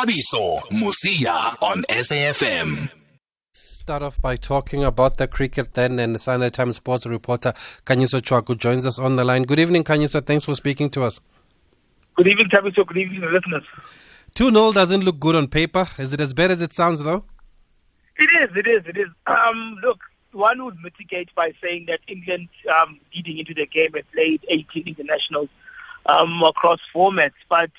Thabiso Mosia on SAFM. Start off by talking about the cricket then, and Sunday Times sports reporter Khanyiso Tshwaku joins us on the line. Good evening, Khanyiso. Thanks for speaking to us. Good evening, Thabiso. Good evening, listeners. 2 0 doesn't look good on paper. Is it as bad as it sounds, though? It is, it is, it is. Um, look, one would mitigate by saying that England, um, leading into the game, had played 18 internationals um, across formats, but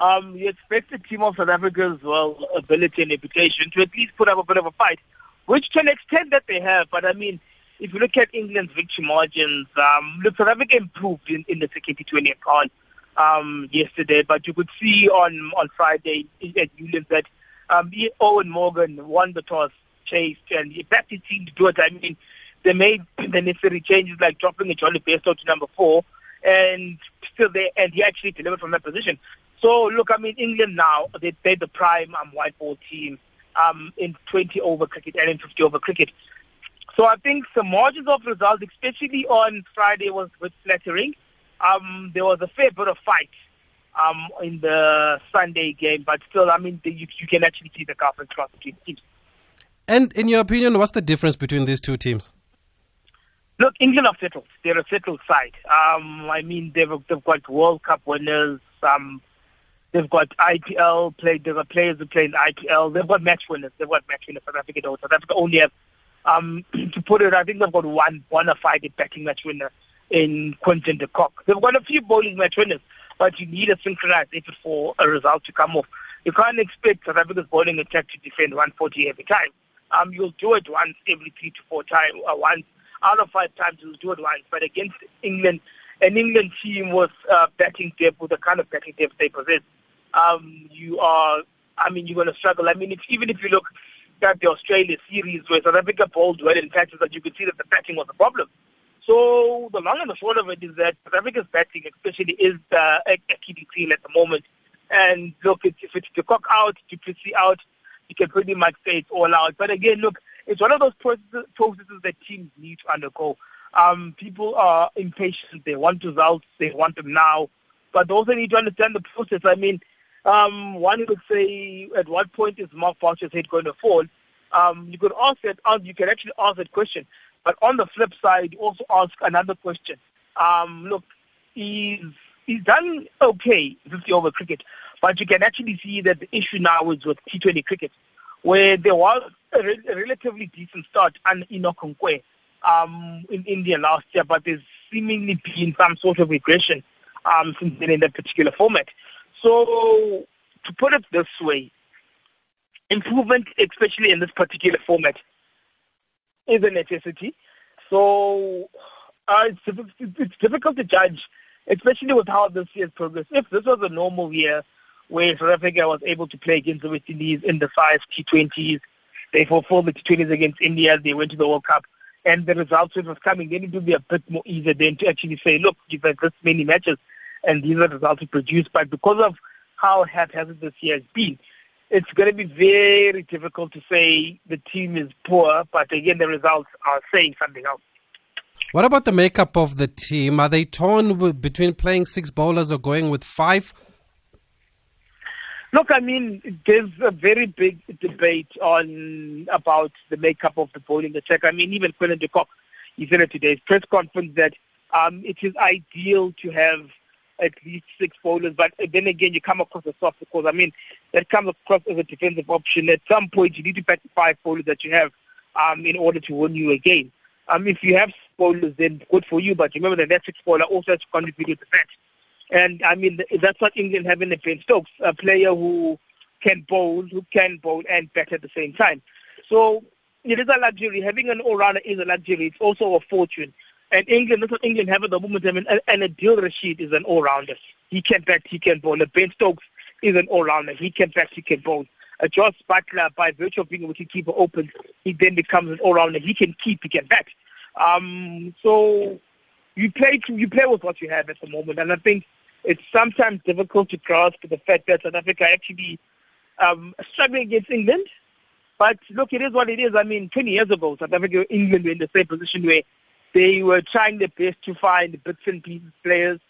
um, you expect the team of South Africa's well ability and reputation to at least put up a bit of a fight, which to an extent that they have. But I mean, if you look at England's victory margins, um, look, South Africa improved in, in the T20 account um, yesterday, but you could see on on Friday at Newlands that um, Eoin Morgan won the toss, chased, and he backed his team to do it. I mean, they made the necessary changes like dropping a Jonny Bairstow to number four, and still they and he actually delivered from that position. So look, I mean, England now they they're the prime um, white ball team um, in 20 over cricket and in 50 over cricket. So I think the margins of results, especially on Friday, was bit flattering. Um, there was a fair bit of fight um, in the Sunday game, but still, I mean, the, you, you can actually see the gap across between teams. And in your opinion, what's the difference between these two teams? Look, England are settled. They're a settled side. Um, I mean, they've they've got World Cup winners. Um, They've got IPL played. They've got players who play in IPL. They've got match winners. They've got match winners. South Africa don't. South Africa only have, um, to put it, I think they've got one bona fide batting match winner in Quinton de Kock. They've got a few bowling match winners, but you need a synchronized effort for a result to come off. You can't expect South Africa's bowling attack to defend 140 every time. Um, you'll do it once every three to four times, uh, once out of five times you'll do it once. But against England, an England team was uh, batting depth, with the kind of batting depth they possess, um, you are, I mean, you're going to struggle. I mean, if, even if you look at the Australia series where South Africa bowled well in patches, that you could see that the batting was a problem. So the long and the short of it is that South Africa's batting, especially, is uh, a, a key deal at the moment. And look, if it's de Kock out, du Plessis out, you can pretty much say it's all out. But again, look, it's one of those processes, processes that teams need to undergo. Um, people are impatient. They want results. They want them now. But they also need to understand the process. I mean, um, one could say, at what point is Mark Boucher's head going to fall? Um, you could ask that. You can actually ask that question. But on the flip side, also ask another question. Um, look, he's he's done okay 50 over cricket, but you can actually see that the issue now is with T20 cricket, where there was a, re- a relatively decent start and Enoch Nkwe, um in India last year, but there's seemingly been some sort of regression um, since then in that particular format. So, to put it this way, improvement, especially in this particular format, is a necessity. So, uh, it's, it's difficult to judge, especially with how this year's progress. If this was a normal year where South Africa was able to play against the West Indies in the five T20s, they fulfilled the T20s against India, they went to the World Cup, and the results was coming, then it would be a bit more easier than to actually say, look, you've had this many matches, and these are the results we produced. But because of how haphazard this year has been, it's going to be very difficult to say the team is poor, but again, the results are saying something else. What about the makeup of the team? Are they torn with, between playing six bowlers or going with five? Look, I mean, there's a very big debate on about the makeup of the bowling attack. I mean, even Quinton de Kock, he said at today's press conference that um, it is ideal to have at least six bowlers. But then again, you come across a soft because I mean that comes across as a defensive option. At some point, you need to back the five bowlers that you have um, in order to win you a game. Um, if you have bowlers, then good for you. But remember that that six bowler also has to contribute to the match. And I mean that's what England have in Ben Stokes, a player who can bowl, who can bowl and bat at the same time. So it is a luxury. Having an all-rounder is a luxury. It's also a fortune. And England, that's what England have at the moment. I mean, and Adil Rashid is an all-rounder. He can bat, he can bowl. Ben Stokes is an all-rounder. He can bat, he can bowl. Uh, Jos Buttler, by virtue of being keep it open, he then becomes an all-rounder. He can keep, he can bat. Um, so you play you play with what you have at the moment, and I think it's sometimes difficult to grasp the fact that South Africa actually um, struggling against England. But look, it is what it is. I mean, 20 years ago, South Africa, England were in the same position where they were trying their best to find bits and pieces players,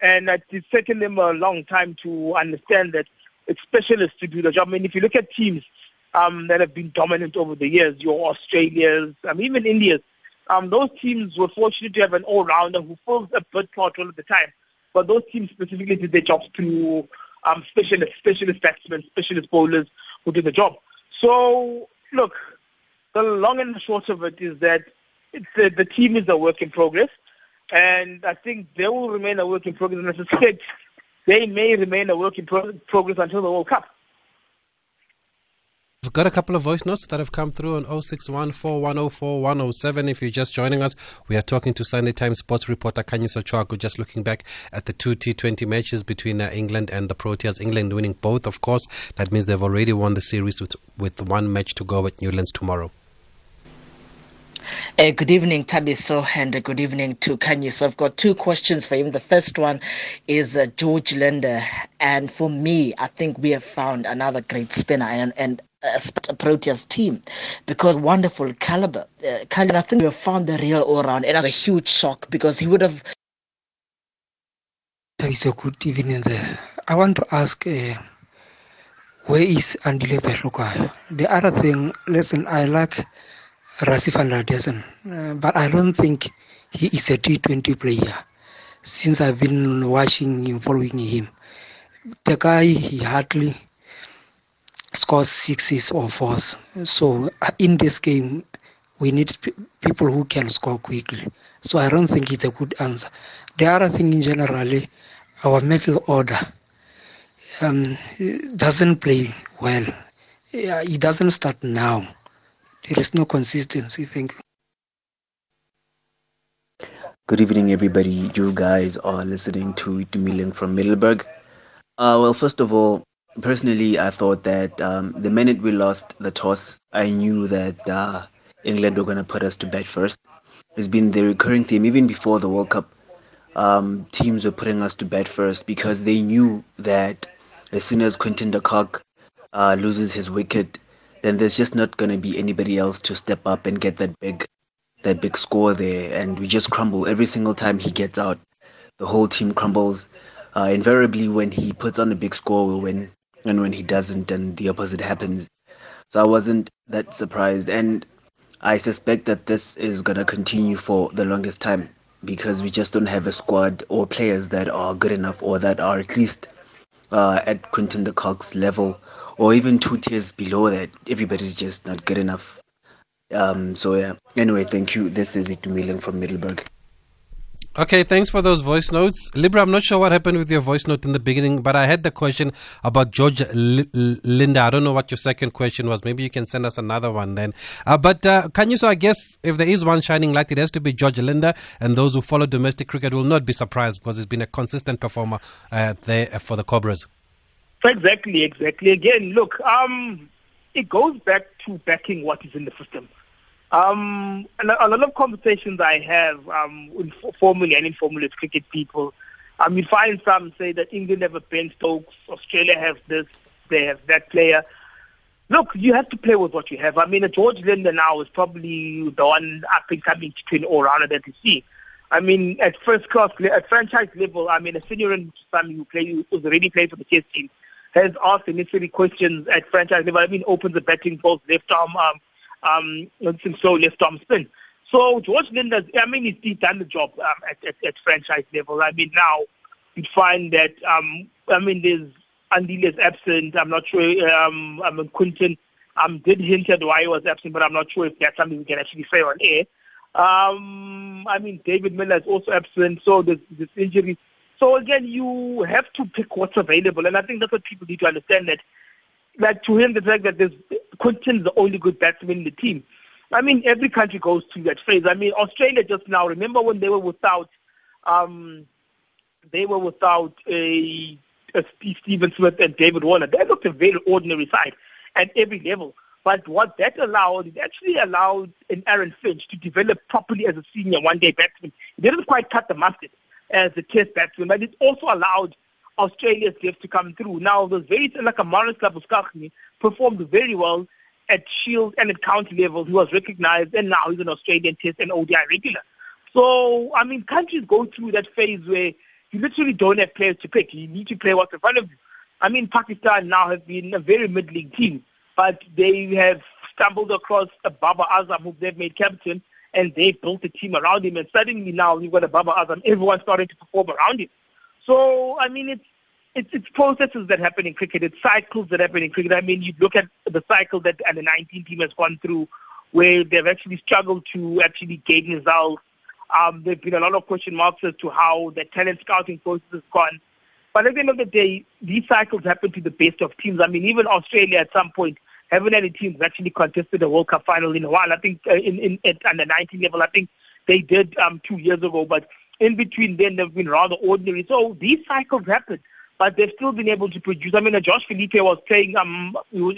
and it's taken them a long time to understand that it's specialists to do the job. I mean, if you look at teams um, that have been dominant over the years, your Australias, um, even India's, um, those teams were fortunate to have an all-rounder who fills a bit part all of the time. But those teams specifically did their jobs through um, specialist, specialist batsmen, specialist bowlers who did the job. So, look, the long and the short of it is that it's a, the team is a work in progress, and I think they will remain a work in progress. And I said, they may remain a work in pro- progress until the World Cup. We've got a couple of voice notes that have come through on 0614104107. If you're just joining us, we are talking to Sunday Times sports reporter Khanyiso Tshwaku, just looking back at the two T20 matches between uh, England and the Proteas. England winning both, of course. That means they've already won the series with, with one match to go at Newlands tomorrow. Uh, good evening, Thabiso, and uh, good evening to Khanyiso. I've got two questions for him. The first one is uh, George Linde, and for me, I think we have found another great spinner and, and a, a Proteas team because wonderful caliber. Uh, I think we have found the real all-round, and it was a huge shock because he would have. Thabiso, good evening there. I want to ask. Uh, where is Andile Phehlukwayo? The other thing, listen, I like Rassie van der Uh, but I don't think he is a T20 player since I've been watching him, following him. The guy, he hardly scores sixes or fours. So uh, in this game, we need people who can score quickly. So I don't think it's a good answer. The other thing in generally, our middle order um, doesn't play well. He doesn't start now there is no consistency. Thank you. Good evening, everybody. You guys are listening to Dumiling from Middelburg. Uh, well, first of all, personally, I thought that um, the minute we lost the toss, I knew that uh, England were going to put us to bed first. It's been the recurring theme, even before the World Cup. Um, teams were putting us to bed first because they knew that as soon as Quinton de Kock uh, loses his wicket, then there's just not going to be anybody else to step up and get that big that big score there. And we just crumble every single time he gets out. The whole team crumbles. Uh, invariably when he puts on a big score we win. And when he doesn't and the opposite happens. So i wasn't that surprised. And i suspect that this is going to continue for the longest time because we just don't have a squad or players that are good enough or that are at least uh, at quinton de kock's level or even two tiers below that, everybody's just not good enough. Um, so yeah. Anyway, thank you. This is Itumeleng from Middelburg. Okay, thanks for those voice notes. Libra, I'm not sure what happened with your voice note in the beginning, but I had the question about George L- L- Linde. I don't know what your second question was. Maybe you can send us another one then. Uh, but uh, can you, so I guess if there is one shining light, it has to be George Linde, and those who follow domestic cricket will not be surprised because he's been a consistent performer uh, there for the Cobras. Exactly, exactly. Again, look, um, it goes back to backing what is in the system. Um, a, lot of conversations I have um, formally and informally with cricket people, um, you find some say that England have a Ben Stokes, Australia have this, they have that player. Look, you have to play with what you have. I mean, a George Linde now is probably the one up and coming between all rounder that you see. I mean, at first class, at franchise level, I mean, a senior and who play who's already played for the Test team has asked necessary questions at franchise level. I mean, opens the batting post, left arm, um, um, so left arm spin. So George Linde's, I mean, he's, done the job um, at, at, at franchise level. I mean, now you find that, um, I mean, there's Andile's absent. I'm not sure. Um, I mean, Quinton um, did hint at why he was absent, but I'm not sure if that's something we can actually say on air. Um, I mean, David Miller is also absent, so there's, there's injuries. So again, you have to pick what's available, and I think that's what people need to understand. That, like to him, the fact that there's Quinton's the only good batsman in the team. I mean, every country goes through that phase. I mean, Australia just now. Remember when they were without, um, they were without a, a Steven Smith and David Warner. They looked a very ordinary side at every level. But what that allowed, it actually allowed an Aaron Finch to develop properly as a senior one-day batsman. He didn't quite cut the mustard as a test batsman, but it also allowed Australia's left to come through. Now, the very like a Marnus Labuschagne performed very well at Shield and at county level. He was recognized, and now he's an Australian Test and ODI regular. So, I mean, countries go through that phase where you literally don't have players to pick. You need to play what's in front of you. I mean, Pakistan now has been a very mid-league team, but they have stumbled across a Babar Azam who they've made captain, and they've built a team around him. And suddenly now you've got a Babar Azam, everyone's starting to perform around him. So, I mean, it's it's, it's processes that happen in cricket. It's cycles that happen in cricket. I mean, you look at the cycle that the 19 team has gone through, where they've actually struggled to actually gain results. Um, there've been a lot of question marks as to how the talent scouting process has gone. But at the end of the day, these cycles happen to the best of teams. I mean, even Australia at some point haven't any teams actually contested a World Cup final in a while. I think uh, in, in at under 19 level, I think they did um, two years ago. But in between then, they've been rather ordinary. So these cycles happen but they've still been able to produce. I mean, uh, Josh Philippe was playing. Um,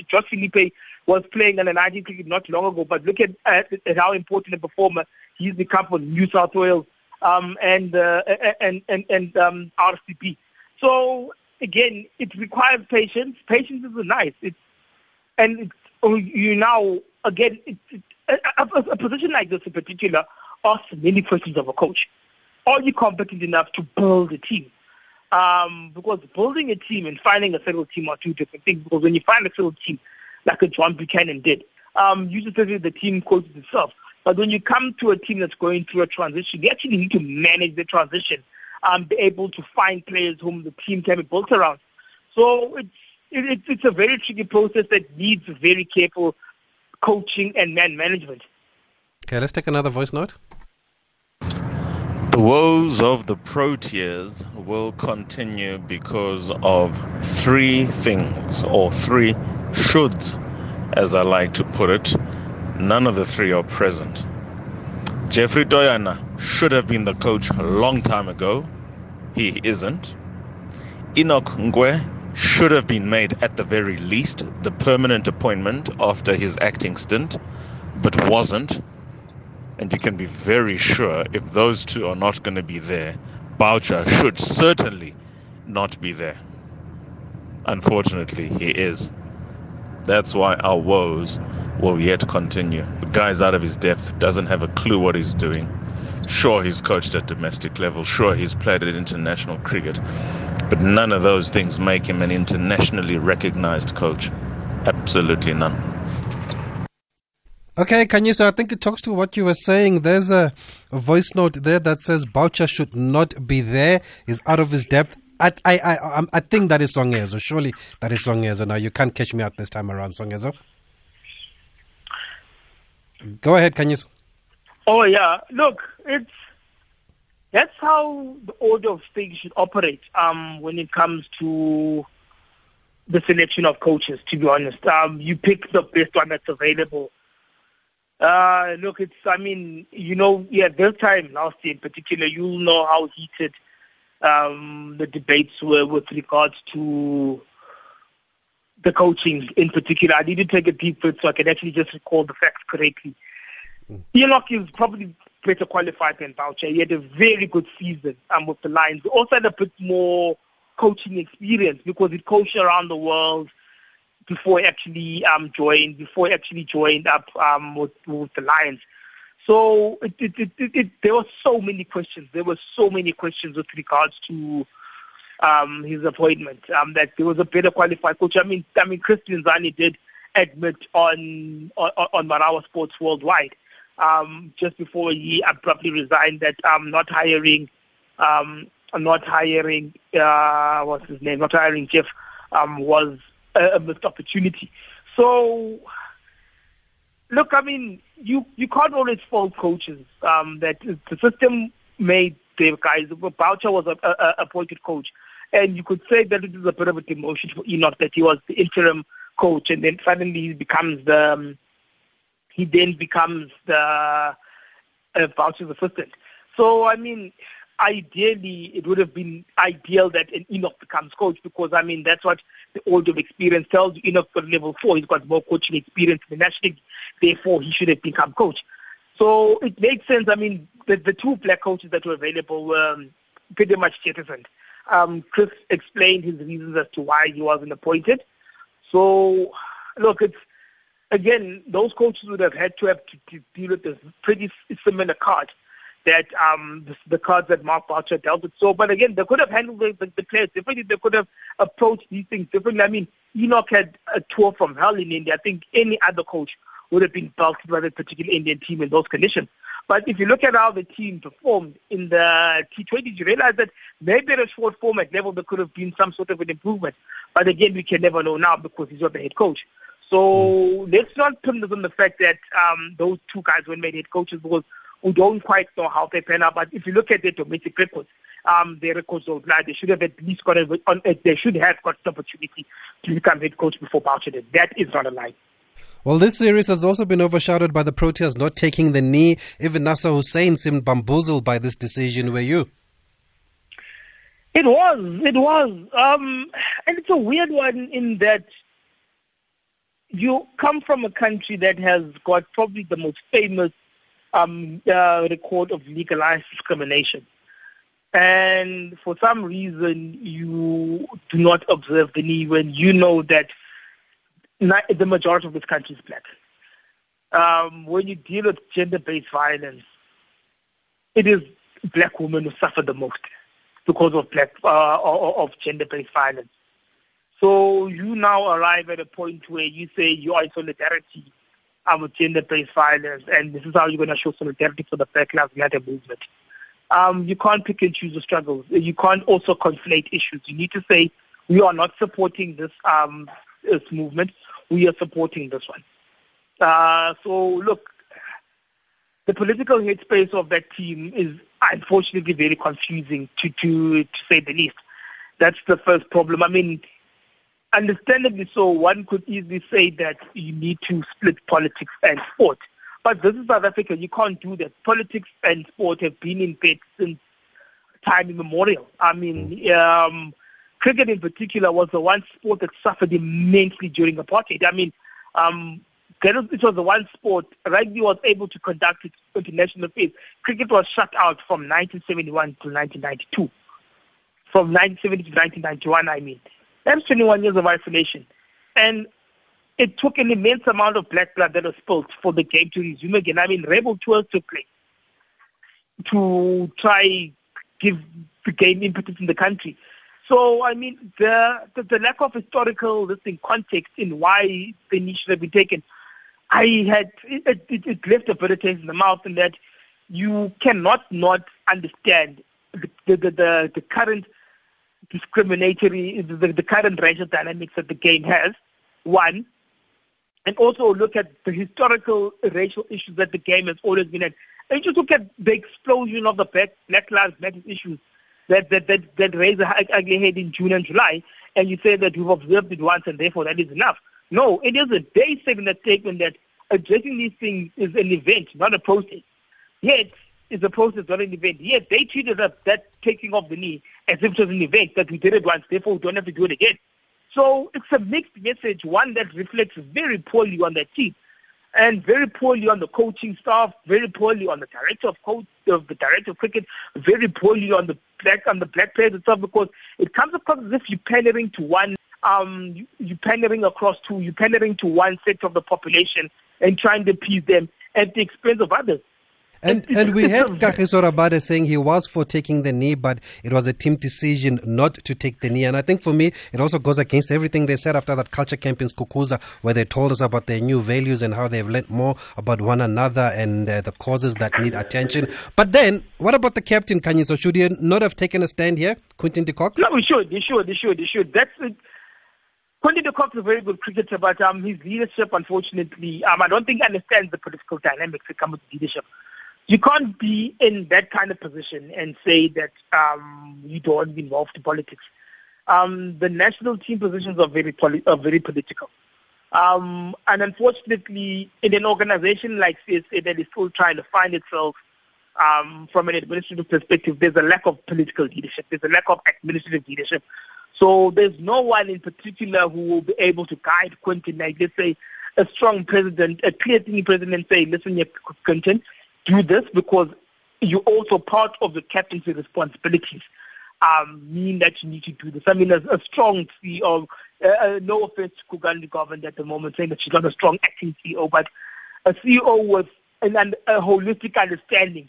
Josh Philippe was playing a 19 cricket not long ago, but look at, at, at how important a performer he's become for New South Wales um, and, uh, and and and um, RCB. So again, it requires patience. Patience is nice. It's and oh, you now again a, a, a position like this in particular asks many questions of a coach. Are you competent enough to build a team? Um, because building a team and finding a settled team are two different things. Because when you find a settled team, like a John Buchanan did, um, usually the team coaches itself. But when you come to a team that's going through a transition, you actually need to manage the transition, um, be able to find players whom the team can be built around. So it's it, it's a very tricky process that needs very careful coaching and man management. Okay, let's take another voice note. The woes of the Proteas will continue because of three things, or three shoulds, as I like to put it. None of the three are present. Geoffrey Toyana should have been the coach a long time ago. He isn't. Enoch Nkwe should have been made at the very least the permanent appointment after his acting stint, but wasn't and you can be very sure if those two are not going to be there, Boucher should certainly not be there. Unfortunately, he is. That's why our woes will yet continue. The guy's out of his depth, doesn't have a clue what he's doing. Sure, he's coached at domestic level, sure, he's played at international cricket, but none of those things make him an internationally recognized coach. Absolutely none. Okay, Kanyisa, I think it talks to what you were saying. There's a, a, voice note there that says Boucher should not be there. He's out of his depth. I I I, I think that is Songezo. Surely that is Songezo. Now you can't catch me out this time around, Songezo. Go ahead, Kanyisa. Oh yeah, look, it's that's how the order of things should operate. Um, when it comes to the selection of coaches, to be honest, um, you pick the best one that's available uh, look, it's, I mean, you know, yeah, this time last year in particular, you'll know how heated um, the debates were with regards to the coaching in particular. I need to take a deep breath so I can actually just recall the facts correctly. Mm. Enoch is probably better qualified than Boucher. He had a very good season um, with the Lions. He also had a bit more coaching experience because he coached around the world before he actually um, joined, before he actually joined up um, with, with the Lions. So it, it, it, it, there were so many questions. There were so many questions with regards to um, his appointment. Um, that there was a better qualified coach. I mean, I mean, Chris Nenzani did admit on on, on Marawa Sports Worldwide um, just before he abruptly resigned that um, not hiring, um, not hiring, uh, what's his name, not hiring Jeff um, was a missed opportunity. So, look, I mean, you you can't always fault coaches. Um, that the system made the guys. Boucher was a, a, appointed coach, and you could say that it is a bit of a demotion for Enoch that he was the interim coach, and then suddenly he becomes the um, he then becomes the uh, assistant. So, I mean, ideally, it would have been ideal that an Enoch becomes coach because, I mean, that's what the order of experience tells you. Enoch got level four. He's got more coaching experience in the national league. Therefore, he should have become coach. So it makes sense. I mean, the, the two black coaches that were available were um, pretty much jettisoned. Um, Chris explained his reasons as to why he wasn't appointed. So, look, it's again, those coaches would have had to have to, to deal with this pretty similar card that um, the, the, cards that Mark Boucher dealt with. So, but again, they could have handled the, the, the, players differently. They could have approached these things differently. I mean, Enoch had a tour from hell in India. I think any other coach would have been bulked by the particular Indian team in those conditions. But if you look at how the team performed in the T20s, you realize that maybe at a short format level there could have been some sort of an improvement. But again, we can never know now because he's not the head coach. So let's not pin this on the fact that um, those two guys were made head coaches because we don't quite know how they pan out. But if you look at their domestic records, um, their records don't lie. They should have at least got a, on, they should have got the opportunity to become head coach before Boucher did. That is not a lie. Well, this series has also been overshadowed by the Proteas not taking the knee. Even Nasser Hussain seemed bamboozled by this decision. Were you? It was. It was. Um, and it's a weird one in that you come from a country that has got probably the most famous um, uh, record of legalized discrimination. And for some reason, you do not observe the knee when you know that not, the majority of this country is black. Um, when you deal with gender-based violence, it is black women who suffer the most because of black uh, of gender-based violence. So you now arrive at a point where you say you are in solidarity with gender-based violence, and this is how you're going to show solidarity for the Black Lives Matter movement. Um, you can't pick and choose the struggles. You can't also conflate issues. You need to say we are not supporting this um, this movement. We are supporting this one. Uh, so look, the political headspace of that team is unfortunately very confusing to to to say the least. That's the first problem. I mean, understandably so, one could easily say that you need to split politics and sport. But this is South Africa. You can't do that. Politics and sport have been in bed since time immemorial. I mean, um, cricket in particular was the one sport that suffered immensely during apartheid. I mean, um, it was the one sport rugby was able to conduct its international affairs. Cricket was shut out from 1971 to 1992. From 1970 to 1991, I mean. That's 21 years of isolation. And it took an immense amount of black blood that was spilled for the game to resume again. I mean, rebel tours took place to try give the game impetus in the country. So, I mean, the, the, the lack of historical listing context in why the niche should have been taken, I had, it, it, it left a bitter taste in the mouth in that you cannot not understand the, the, the, the current discriminatory, the, the current racial dynamics that the game has, one, and also look at the historical racial issues that the game has always been at. And just look at the explosion of the Black, Lives Matter issues that, that, that, that raised a ugly head in June and July, and you say that you've observed it once and therefore that is enough. No, it is a day statement that statement that addressing these things is an event, not a process. Yet, it's a process, not an event. Yet, they treated that, that taking off the knee as if it was an event that we did it once, therefore we don't have to do it again. So it's a mixed message, one that reflects very poorly on that team and very poorly on the coaching staff, very poorly on the director of coach, of the director of cricket, very poorly on the black on the black players itself because it comes across as if you're pandering to one um you, you're pandering across to you're pandering to one sector of the population and trying to appease them at the expense of others. And and we had Kagiso Rabada saying he was for taking the knee, but it was a team decision not to take the knee. And I think for me, it also goes against everything they said after that culture camp in Skukuza, where they told us about their new values and how they've learned more about one another and uh, the causes that need attention. But then, what about the captain, Khanyiso? Should he not have taken a stand here, Quinton de Kock? No, we should. He should. He should. He should. That's it. Quinton de Kock is a very good cricketer, but um, his leadership, unfortunately, um, I don't think understands the political dynamics that come with leadership you can't be in that kind of position and say that um, you don't want to be involved in politics. Um, the national team positions are very poli- are very political. Um, and unfortunately, in an organization like CSA that is still trying to find itself um, from an administrative perspective, there's a lack of political leadership. There's a lack of administrative leadership. So there's no one in particular who will be able to guide Quinton, like let's say a strong president, a clear thinking president say, listen, Quinton, do this because you're also part of the captaincy responsibilities. Um, mean that you need to do this. I mean, a, a strong CEO, uh, uh, no offense to Kugandrie Govender at the moment, saying that she's not a strong acting CEO, but a CEO with an, an, a holistic understanding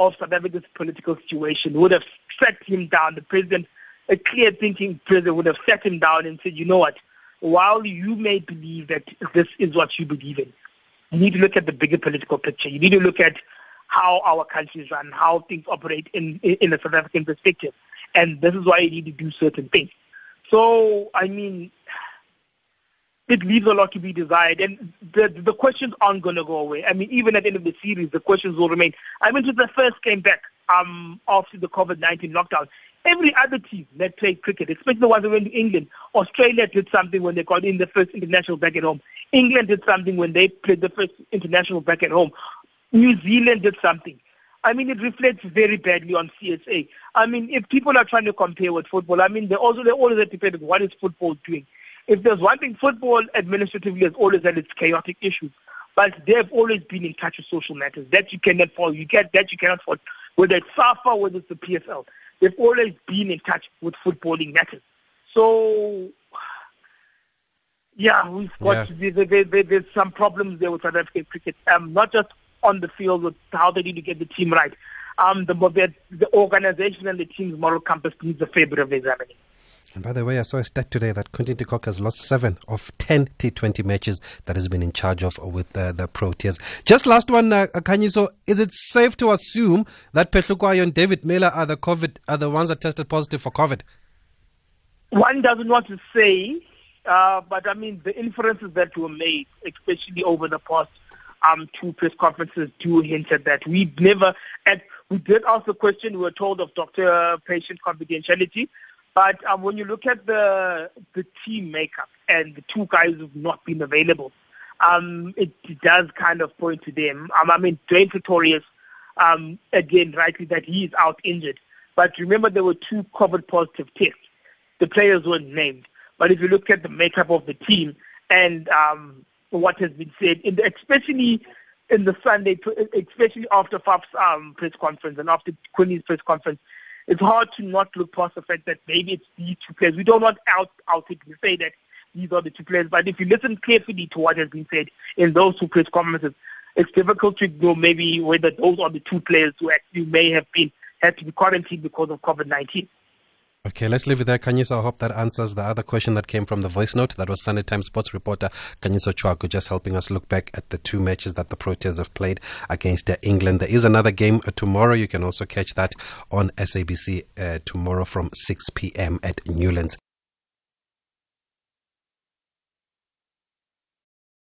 of South Africa's political situation would have set him down. The president, a clear thinking president, would have set him down and said, you know what, while you may believe that this is what you believe in, you need to look at the bigger political picture. You need to look at how our countries run, how things operate in, in a South African perspective. And this is why you need to do certain things. So, I mean, it leaves a lot to be desired. And the the questions aren't going to go away. I mean, even at the end of the series, the questions will remain. I mean, since the first came back um, after the COVID-19 lockdown, every other team that played cricket, especially the ones that went to England, Australia did something when they got in the first international back at home. England did something when they played the first international back at home. New Zealand did something. I mean, it reflects very badly on CSA. I mean, if people are trying to compare with football, I mean, they also they always have to what is football doing if there's one thing, football administratively has always had its chaotic issues, but they've always been in touch with social matters. That you cannot follow. You get that you cannot follow. Whether it's SAFA, whether it's the PSL, they've always been in touch with footballing matters. So, yeah, we've got yeah. There, there, there, there's some problems there with South African cricket. Um, not just on the field with how they need to get the team right. Um, the, the, the organization and the team's moral compass needs a of examining. And by the way, I saw a stat today that Quinton de Kock has lost seven of 10 T20 matches that he's been in charge of with uh, the Proteas. Just last one, uh, So, is it safe to assume that Phehlukwayo Kwayo and David Miller are the COVID, are the ones that tested positive for COVID? One doesn't want to say, uh, but I mean, the inferences that were made, especially over the past um, two press conferences, do hint at that. We never, and we did ask the question, we were told of doctor patient confidentiality. But um, when you look at the the team makeup and the two guys who've not been available, um, it, it does kind of point to them. Um, I mean, Dwayne Pretorius, um, again, rightly that he is out injured. But remember, there were two COVID positive tests. The players weren't named. But if you look at the makeup of the team and um, what has been said, especially in the Sunday, especially after Faf's um, press conference and after Quinny's press conference, it's hard to not look past the fact that maybe it's these two players. We don't want out out to say that these are the two players, but if you listen carefully to what has been said in those two press conferences, it's difficult to know maybe whether those are the two players who actually may have been had to be quarantined because of COVID nineteen. Okay, let's leave it there, Khanyiso. I hope that answers the other question that came from the voice note. That was Sunday Times sports reporter Khanyiso Tshwaku just helping us look back at the two matches that the Proteas have played against England. There is another game uh, tomorrow. You can also catch that on SABC uh, tomorrow from 6 p.m. at Newlands.